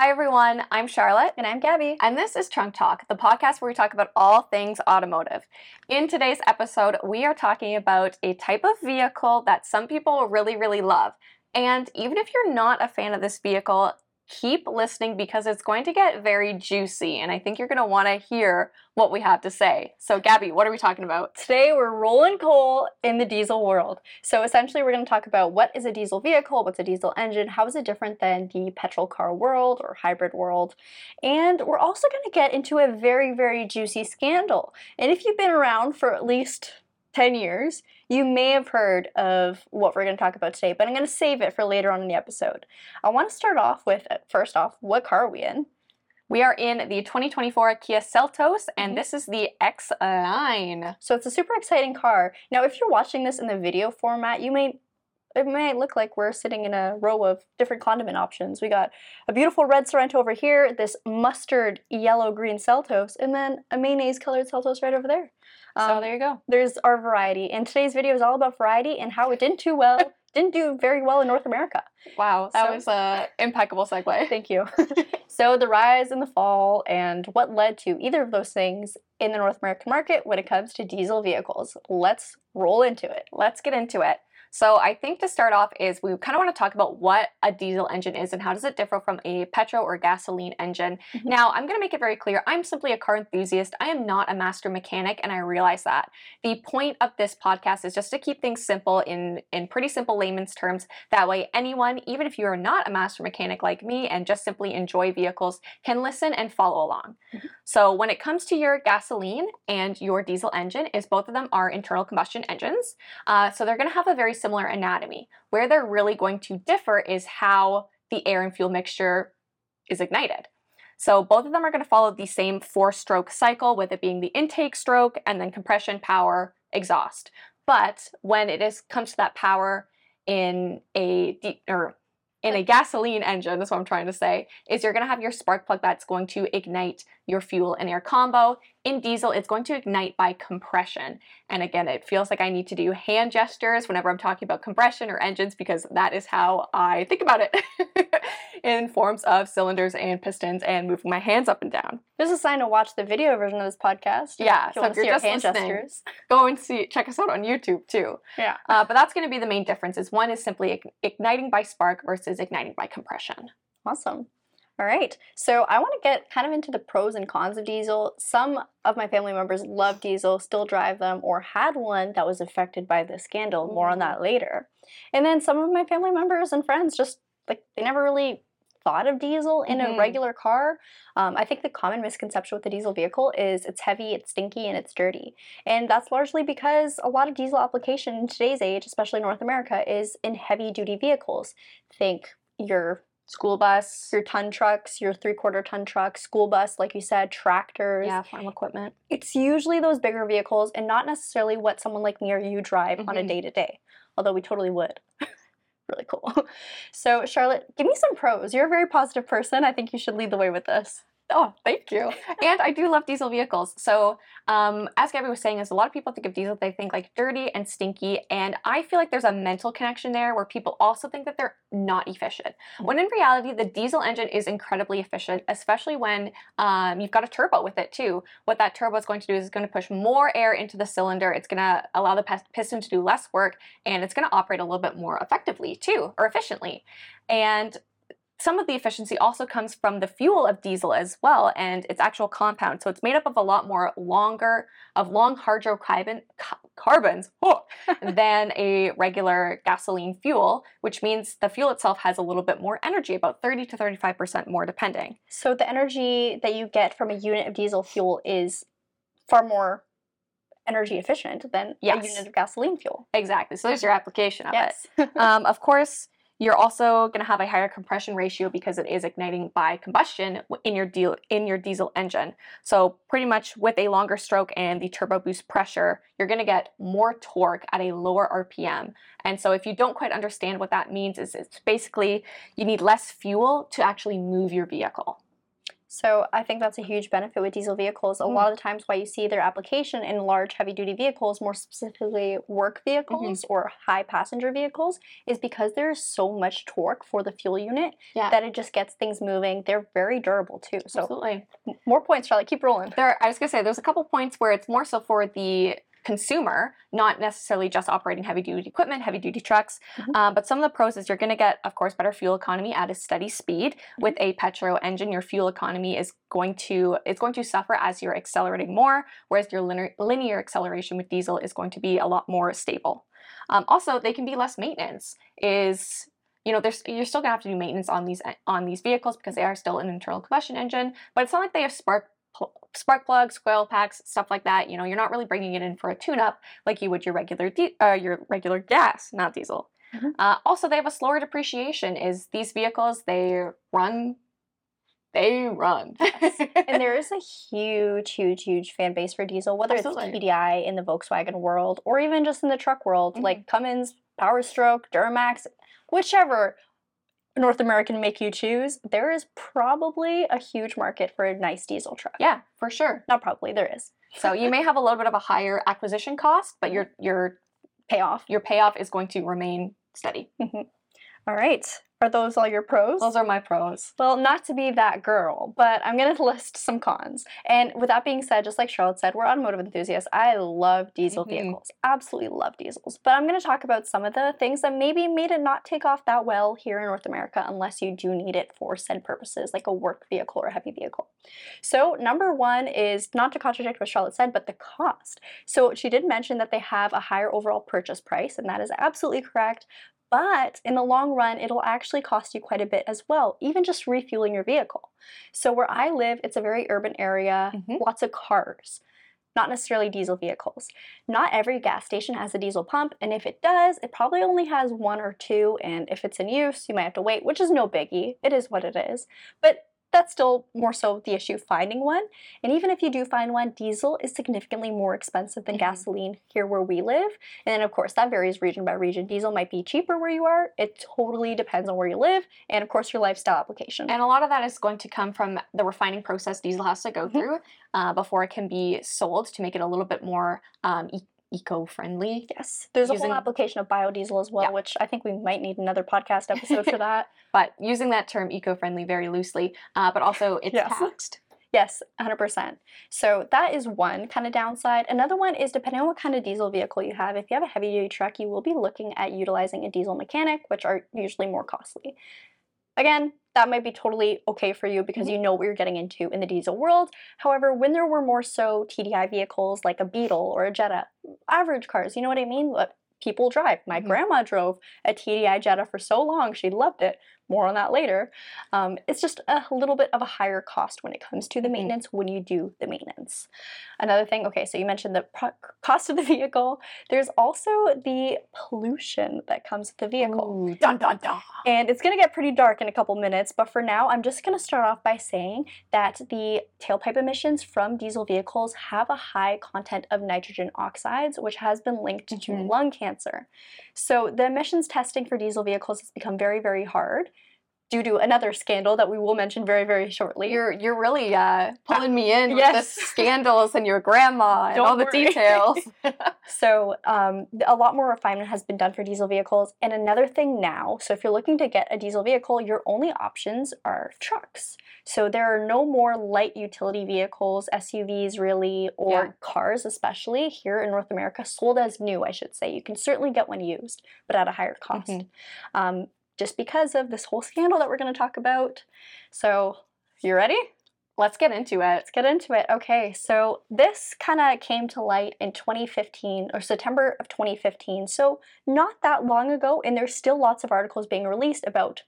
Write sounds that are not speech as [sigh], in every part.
Hi, everyone. I'm Charlotte. And I'm Gabi. And this is Trunk Talk, the podcast where we talk about all things automotive. In today's episode, we are talking about a type of vehicle that some people really, really love. And even if you're not a fan of this vehicle, keep listening because it's going to get very juicy and I think you're going to want to hear what we have to say. So, Gabi, what are we talking about? Today we're rolling coal in the diesel world. So, essentially, we're going to talk about what is a diesel vehicle, what's a diesel engine, how is it different than the petrol car world or hybrid world, and we're also going to get into a very, very juicy scandal. And if you've been around for at least 10 years, you may have heard of what we're going to talk about today, but I'm going to save it for later on in the episode. I want to start off with, uh, first off, what car are we in? We are in the 2024 Kia Seltos, and mm-hmm. this is the X line. So it's a super exciting car. Now, if you're watching this in the video format, you may it may look like we're sitting in a row of different condiment options. We got a beautiful red Sorento over here, this mustard yellow green Seltos, and then a mayonnaise colored Seltos right over there. Um, so there you go. There's our variety. And today's video is all about variety and how it didn't do well, [laughs] didn't do very well in North America. Wow, that so, was an impeccable segue. [laughs] Thank you. [laughs] so the rise and the fall and what led to either of those things in the North American market when it comes to diesel vehicles. Let's roll into it. Let's get into it. So I think to start off is we kind of want to talk about what a diesel engine is and how does it differ from a petrol or gasoline engine. Mm-hmm. Now, I'm going to make it very clear, I'm simply a car enthusiast. I am not a master mechanic and I realize that. The point of this podcast is just to keep things simple in in pretty simple layman's terms. That way anyone, even if you are not a master mechanic like me and just simply enjoy vehicles, can listen and follow along. Mm-hmm. So when it comes to your gasoline and your diesel engine is both of them are internal combustion engines. Uh, so they're going to have a very similar anatomy. Where they're really going to differ is how the air and fuel mixture is ignited. So both of them are going to follow the same four-stroke cycle, with it being the intake stroke and then compression, power, exhaust. But when it is comes to that power in a deep or in a gasoline engine, that's what I'm trying to say, is you're going to have your spark plug that's going to ignite your fuel and air combo. In diesel, it's going to ignite by compression. And again, it feels like I need to do hand gestures whenever I'm talking about compression or engines because that is how I think about it [laughs] in forms of cylinders and pistons and moving my hands up and down. There's a sign to watch the video version of this podcast. Yeah, if so if you're just hand gestures, go and see, check us out on YouTube too. Yeah. Uh, but that's going to be the main difference is one is simply igniting by spark versus igniting by compression. Awesome. All right, so I want to get kind of into the pros and cons of diesel. Some of my family members love diesel, still drive them, or had one that was affected by the scandal. More on that mm. later. And then some of my family members and friends just like they never really thought of diesel in mm-hmm. a regular car. Um, I think the common misconception with the diesel vehicle is it's heavy, it's stinky, and it's dirty. And that's largely because a lot of diesel application in today's age, especially North America, is in heavy duty vehicles. Think your school bus, your ton trucks, your three quarter ton trucks, school bus, like you said, tractors. Yeah, farm equipment. It's usually those bigger vehicles and not necessarily what someone like me or you drive mm-hmm. on a day to day, although we totally would. [laughs] really cool. [laughs] So, Charlotte, give me some pros. You're a very positive person. I think you should lead the way with this. Oh, thank you. and I do love diesel vehicles. So, um, as Gabi was saying, is a lot of people think of diesel, they think like dirty and stinky. And I feel like there's a mental connection there where people also think that they're not efficient. When in reality, the diesel engine is incredibly efficient, especially when um, you've got a turbo with it too. What that turbo is going to do is it's going to push more air into the cylinder. It's going to allow the piston to do less work and it's going to operate a little bit more effectively too, or efficiently. And some of the efficiency also comes from the fuel of diesel as well and its actual compound. So it's made up of a lot more longer, of long hydrocarbon carbons oh, [laughs] than a regular gasoline fuel, which means the fuel itself has a little bit more energy, about 30 to 35% more depending. So the energy that you get from a unit of diesel fuel is far more energy efficient than yes. a unit of gasoline fuel. Exactly. So there's your application of yes. it. [laughs] um, of course, you're also going to have a higher compression ratio because it is igniting by combustion in your deal in your diesel engine. So pretty much with a longer stroke and the turbo boost pressure, you're going to get more torque at a lower RPM. And so if you don't quite understand what that means is it's basically you need less fuel to actually move your vehicle. So I think that's a huge benefit with diesel vehicles. A Mm. lot of the times why you see their application in large heavy duty vehicles, more specifically work vehicles or high passenger vehicles, is because there is so much torque for the fuel unit Yeah. that it just gets things moving. They're very durable too. So Absolutely. more points, Charlotte. Keep rolling. There, I was gonna say there's a couple points where it's more so for the consumer, not necessarily just operating heavy duty equipment, heavy duty trucks. Mhm. Um, but some of the pros is you're gonna get, of course, better fuel economy at a steady speed. With a petro engine, your fuel economy is going to it's going to suffer as you're accelerating more, whereas your linear, linear acceleration with diesel is going to be a lot more stable. Um, also, they can be less maintenance. Is you know, there's you're still gonna have to do maintenance on these on these vehicles because they are still an internal combustion engine, but it's not like they have spark spark plugs, coil packs, stuff like that. You know, you're not really bringing it in for a tune-up like you would your regular di- uh, your regular gas, not diesel. Mhm. Uh, also, they have a slower depreciation. Is these vehicles they run, they run, [laughs] and there is a huge, huge, huge fan base for diesel, whether Absolutely. it's TDI in the Volkswagen world or even just in the truck world, Mhm. like Cummins, Power Stroke, Duramax, whichever North American make you choose. There is probably a huge market for a nice diesel truck. yeah, for sure. Not probably, there is. So you may have a little bit of a higher acquisition cost, but your your Payoff. your payoff is going to remain steady. Mm-hmm. All right. Are those all your pros? Those are my pros. Well, not to be that girl, but I'm going [laughs] to list some cons. And with that being said, just like Charlotte said, we're automotive enthusiasts. I love diesel Mhm. vehicles, absolutely love diesels. But I'm going to talk about some of the things that maybe made it not take off that well here in North America unless you do need it for said purposes, like a work vehicle or a heavy vehicle. So, number one is not to contradict what Charlotte said, but the cost. So, she did mention that they have a higher overall purchase price, and that is absolutely correct. But in the long run, it'll actually cost you quite a bit as well, even just refueling your vehicle. So, where I live, it's a very urban area, Mhm. lots of cars, not necessarily diesel vehicles. Not every gas station has a diesel pump, and if it does, it probably only has one or two. And if it's in use, you might have to wait, which is no biggie. It is what it is. But that's still more so the issue finding one. And even if you do find one, diesel is significantly more expensive than Mhm. gasoline here where we live. And then, of course, that varies region by region. Diesel might be cheaper where you are. It totally depends on where you live and, of course, your lifestyle application. And a lot of that is going to come from the refining process diesel has to go Mhm. through uh, before it can be sold to make it a little bit more um, e- eco-friendly. yes, there's a whole application of biodiesel as well, Yeah. which I think we might need another podcast episode for [laughs] that. But using that term eco-friendly very loosely, uh, but also it's Yes. taxed. Yes, 100%. So that is one kind of downside. Another one is depending on what kind of diesel vehicle you have. If you have a heavy duty truck, you will be looking at utilizing a diesel mechanic, which are usually more costly. Again, that might be totally okay for you because you know what you're getting into in the diesel world. However, when there were more so TDI vehicles like a Beetle or a Jetta, average cars, you know what I mean? What people drive. My Mhm. grandma drove a TDI Jetta for so long, she loved it. More on that later. Um, it's just a little bit of a higher cost when it comes to the Mhm. maintenance when you do the maintenance. Another thing, okay, so you mentioned the pro- cost of the vehicle. There's also the pollution that comes with the vehicle. Ooh, dun dun dun. And it's going to get pretty dark in a couple minutes, but for now, I'm just going to start off by saying that the tailpipe emissions from diesel vehicles have a high content of nitrogen oxides, which has been linked to Mhm. lung cancer. So the emissions testing for diesel vehicles has become very, very hard due to another scandal that we will mention very, very shortly. You're you're really uh, pulling me in with the [laughs] scandals and your grandma and Don't all the details. [laughs] So, um, a lot more refinement has been done for diesel vehicles. And another thing now, so if you're looking to get a diesel vehicle, your only options are trucks. So, there are no more light utility vehicles, SUVs really, or Yeah. cars, especially here in North America, sold as new, I should say. You can certainly get one used, but at a higher cost. Mhm. Um, just because of this whole scandal that we're going to talk about. So, you ready? Let's get into it. Let's get into it. Okay, so this kind of came to light in 2015 or September of 2015. So not that long ago, and there's still lots of articles being released about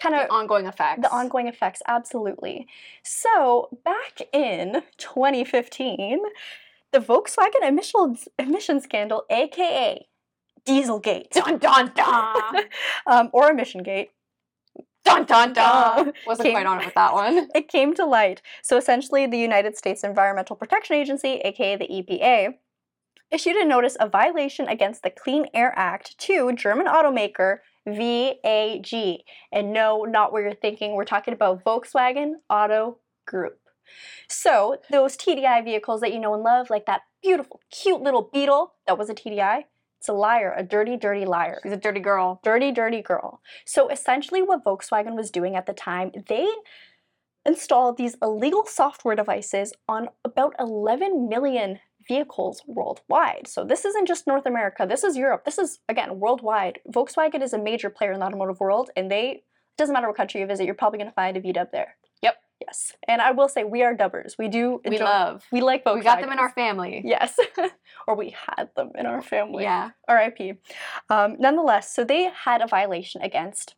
kind of ongoing effects. the ongoing effects. Absolutely. So back in 2015, the Volkswagen emissions emission scandal, aka Dieselgate, Dun dun dun. um, or Emission Gate, dun dun dun. [laughs] Dun. [laughs] Wasn't Came- quite on it with that one. [laughs] it came to light. So essentially, the United States Environmental Protection Agency, aka the EPA, issued a notice of violation against the Clean Air Act to German automaker VAG. And no, not what you're thinking. We're talking about Volkswagen Auto group. So, those TDI vehicles that you know and love, like that beautiful, cute little Beetle that was a TDI, it's a liar, a dirty, dirty liar. She's a dirty girl. Dirty, dirty girl. So, essentially, what Volkswagen was doing at the time, they installed these illegal software devices on about 11 million vehicles worldwide. So this isn't just North America, this is Europe. This is again worldwide. Volkswagen is a major player in the automotive world and they doesn't matter what country you visit, you're probably going to find a VW there. Yes. And I will say we are dubbers. We do We love. we like Volkswagen. We got them in our family. Yes. [laughs] or we had them in our family. Yeah. RIP. Um, nonetheless, so they had a violation against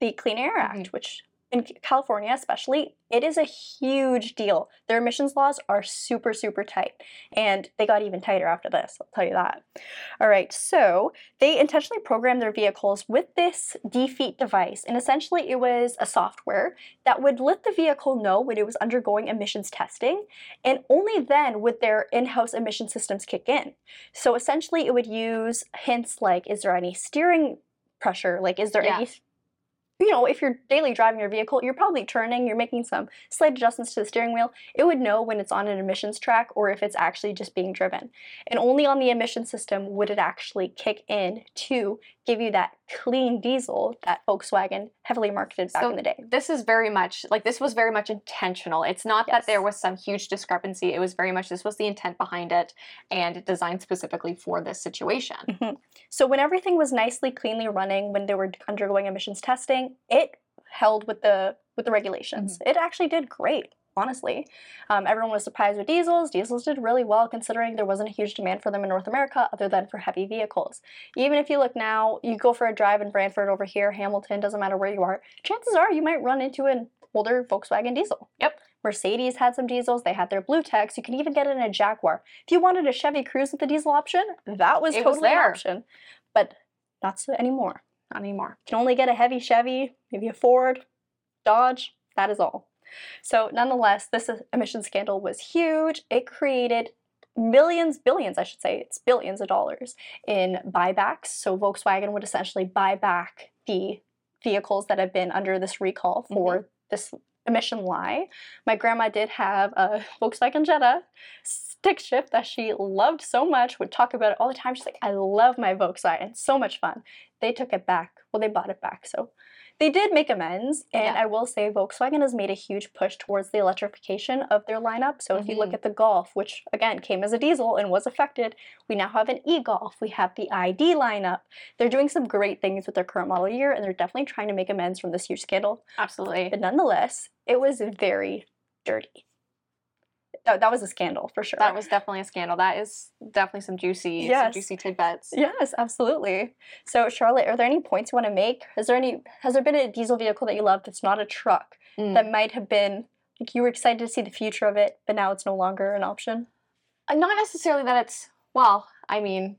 the Clean Air Act, Mhm. which in California especially, it is a huge deal. Their emissions laws are super, super tight. And they got even tighter after this, I'll tell you that. All right, so they intentionally programmed their vehicles with this defeat device. And essentially, it was a software that would let the vehicle know when it was undergoing emissions testing. And only then would their in house emission systems kick in. So essentially, it would use hints like is there any steering pressure? Like, is there Yeah. any you know, if you're daily driving your vehicle, you're probably turning, you're making some slight adjustments to the steering wheel. It would know when it's on an emissions track or if it's actually just being driven. And only on the emission system would it actually kick in to give you that clean diesel that Volkswagen heavily marketed back So in the day. This is very much like this was very much intentional. It's not that there was some huge discrepancy. It was very much this was the intent behind it and designed specifically for this situation. Mhm. So when everything was nicely cleanly running when they were undergoing emissions testing, it held with the with the regulations. It actually did great, honestly. Um, everyone was surprised with diesels. Diesels did really well considering there wasn't a huge demand for them in North America other than for heavy vehicles. Even if you look now, you go for a drive in Brantford over here, Hamilton, doesn't matter where you are, chances are you might run into an older Volkswagen diesel. Yep. Mercedes had some diesels, they had their BlueTECs. You can even get it in a Jaguar. If you wanted a Chevy Cruze with the diesel option, that was It was totally an there. option. But not so anymore. Not anymore. You can only get a heavy Chevy, maybe a Ford, Dodge, that is all. So, nonetheless, this is- emission scandal was huge. It created millions, billions, I should say, it's billions of dollars in buybacks. So, Volkswagen would essentially buy back the vehicles that have been under this recall mm-hmm. for this emission lie. My grandma did have a Volkswagen Jetta stick shift that she loved so much, would talk about it all the time. She's like, I love my Volkswagen, it's so much fun. They took it back. Well, they bought it back. So they did make amends. And Yeah. I will say, Volkswagen has made a huge push towards the electrification of their lineup. So if you look Mhm. at the Golf, which again came as a diesel and was affected, we now have an e Golf. We have the ID lineup. They're doing some great things with their current model year, and they're definitely trying to make amends from this huge scandal. Absolutely. But nonetheless, it was very dirty. That, that was a scandal for sure. That was definitely a scandal. That is definitely some juicy, some juicy tidbits. Yes, absolutely. So, Charlotte, are there any points you want to make? Is there any? Has there been a diesel vehicle that you love that's not a truck Mm. that might have been like you were excited to see the future of it, but now it's no longer an option? Uh, Not necessarily that it's well. I mean,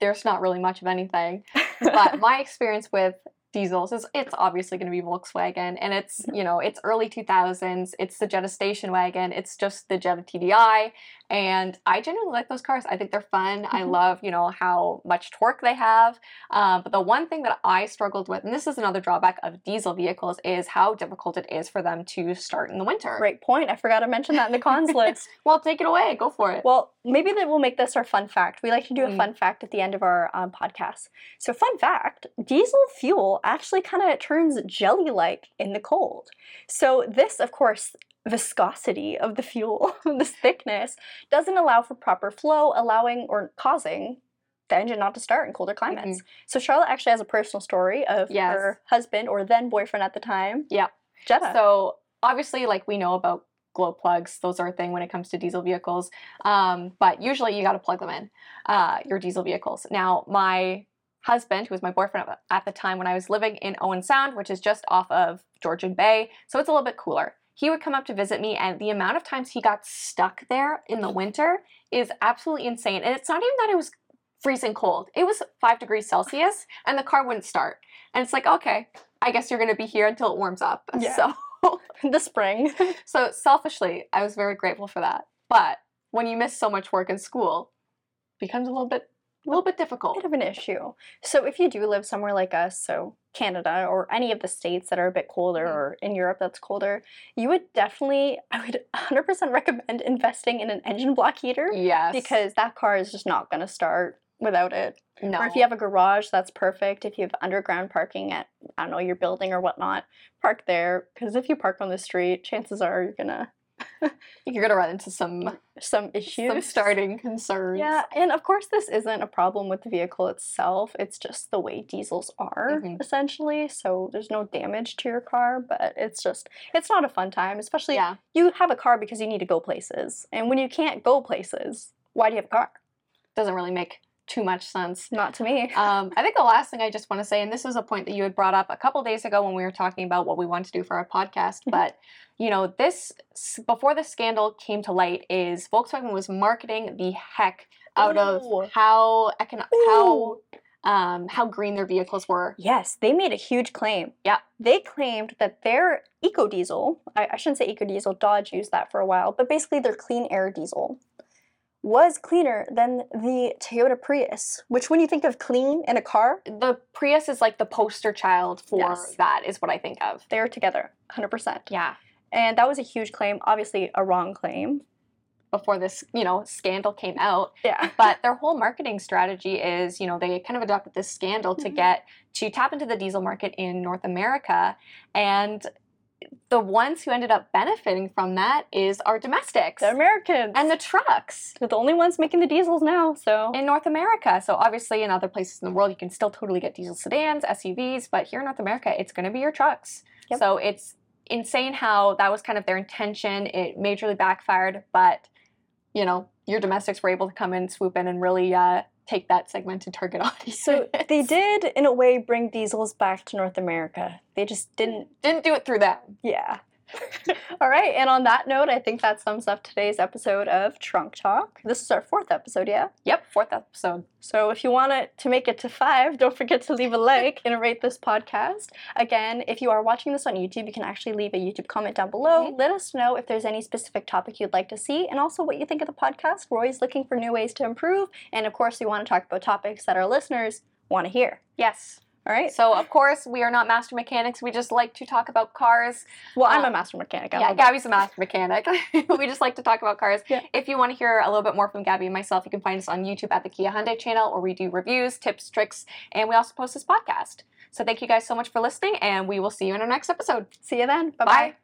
there's not really much of anything. [laughs] but my experience with diesels is it's obviously going to be Volkswagen and it's you know it's early 2000s it's the Jetta station wagon it's just the Jetta TDI and I genuinely like those cars I think they're fun I Mhm. love you know how much torque they have um, but the one thing that I struggled with and this is another drawback of diesel vehicles is how difficult it is for them to start in the winter Great point. I forgot to mention that in the cons [laughs] list. well take it away go for it Well, maybe that we'll make this our fun fact. We like to do a Mm. fun fact at the end of our um, podcast. So, fun fact diesel fuel actually kind of turns jelly like in the cold. So, this, of course, viscosity of the fuel, [laughs] this thickness, doesn't allow for proper flow, allowing or causing the engine not to start in colder climates. So, Charlotte actually has a personal story of Yes. her husband or then boyfriend at the time. Yeah. Jetta. So obviously, like we know about glow plugs, those are a thing when it comes to diesel vehicles. Um, but usually, you got to plug them in uh, your diesel vehicles. Now, my husband, who was my boyfriend at the time when I was living in Owen Sound, which is just off of Georgian Bay, so it's a little bit cooler. He would come up to visit me, and the amount of times he got stuck there in the winter is absolutely insane. And it's not even that it was freezing cold; it was five degrees Celsius, and the car wouldn't start. And it's like, okay, I guess you're going to be here until it warms up. Yeah. So [laughs] the spring. [laughs] so selfishly, I was very grateful for that. But when you miss so much work in school, it becomes a little bit a little bit difficult. bit of an issue. So if you do live somewhere like us, so Canada or any of the states that are a bit colder Mhm. or in Europe that's colder, you would definitely, I would [laughs] 100% recommend investing in an engine block heater Yes. because that car is just not going to start without it. no. Or if you have a garage, that's perfect. If you have underground parking at, I don't know, your building or whatnot, park there. Because if you park on the street, chances are you're going [laughs] to you're gonna run into some some issues. some [laughs] starting concerns. Yeah, and of course, this isn't a problem with the vehicle itself. It's just the way diesels are, Mhm. essentially. So there's no damage to your car, but it's just, it's not a fun time, especially Yeah. you have a car because you need to go places. And when you can't go places, why do you have a car? Doesn't really make too much sense. Not to me. [laughs] Um, I think the last thing I just want to say, and this is a point that you had brought up a couple days ago when we were talking about what we want to do for our podcast, Mhm. but you know, this before the scandal came to light, is Volkswagen was marketing the heck out Ooh. of how econo- how um, how green their vehicles were. Yes, they made a huge claim. Yeah. They claimed that their eco diesel, I, I shouldn't say eco diesel, Dodge used that for a while, but basically their clean air diesel was cleaner than the Toyota Prius, which when you think of clean in a car, The Prius is like the poster child for Yes. that, is what I think of. they're together 100%. Yeah. And that was a huge claim, obviously a wrong claim. Before this, you know, scandal came out, Yeah. [laughs] but their whole marketing strategy is you know they kind of adopted this scandal to Mhm. get to tap into the diesel market in north america and the ones who ended up benefiting from that is our domestics The Americans. and the trucks they're the only ones making the diesels now, so. in north america so obviously in other places in the world you can still totally get diesel sedans suvs but here in north america it's going to be your trucks Yep. so it's insane how that was kind of their intention it majorly backfired but you know your domestics were able to come in swoop in and really uh, take that segmented target [laughs] audience So they did, in a way, bring diesels back to North America. They just didn't didn't do it through them Yeah. [laughs] All right, and on that note, I think that sums up today's episode of Trunk Talk. This is our fourth episode, yeah? yep fourth episode So if you want it to make it to five, [laughs] don't forget to leave a like and rate this podcast. Again, if you are watching this on YouTube, you can actually leave a YouTube comment down below. Mhm. Let us know if there's any specific topic you'd like to see and also what you think of the podcast. We're always looking for new ways to improve. And of course, we want to talk about topics that our listeners want to hear. yes All right? so of course we are not master mechanics we just like to talk about cars Well, I'm a um, master mechanic. I yeah gabi's a master mechanic [laughs] we just like to talk about cars Yeah. if you want to hear a little bit more from gabi and myself you can find us on youtube at the kia hyundai channel where we do reviews tips tricks and we also post this podcast so thank you guys so much for listening and we will see you in our next episode See you then. Bye-bye. bye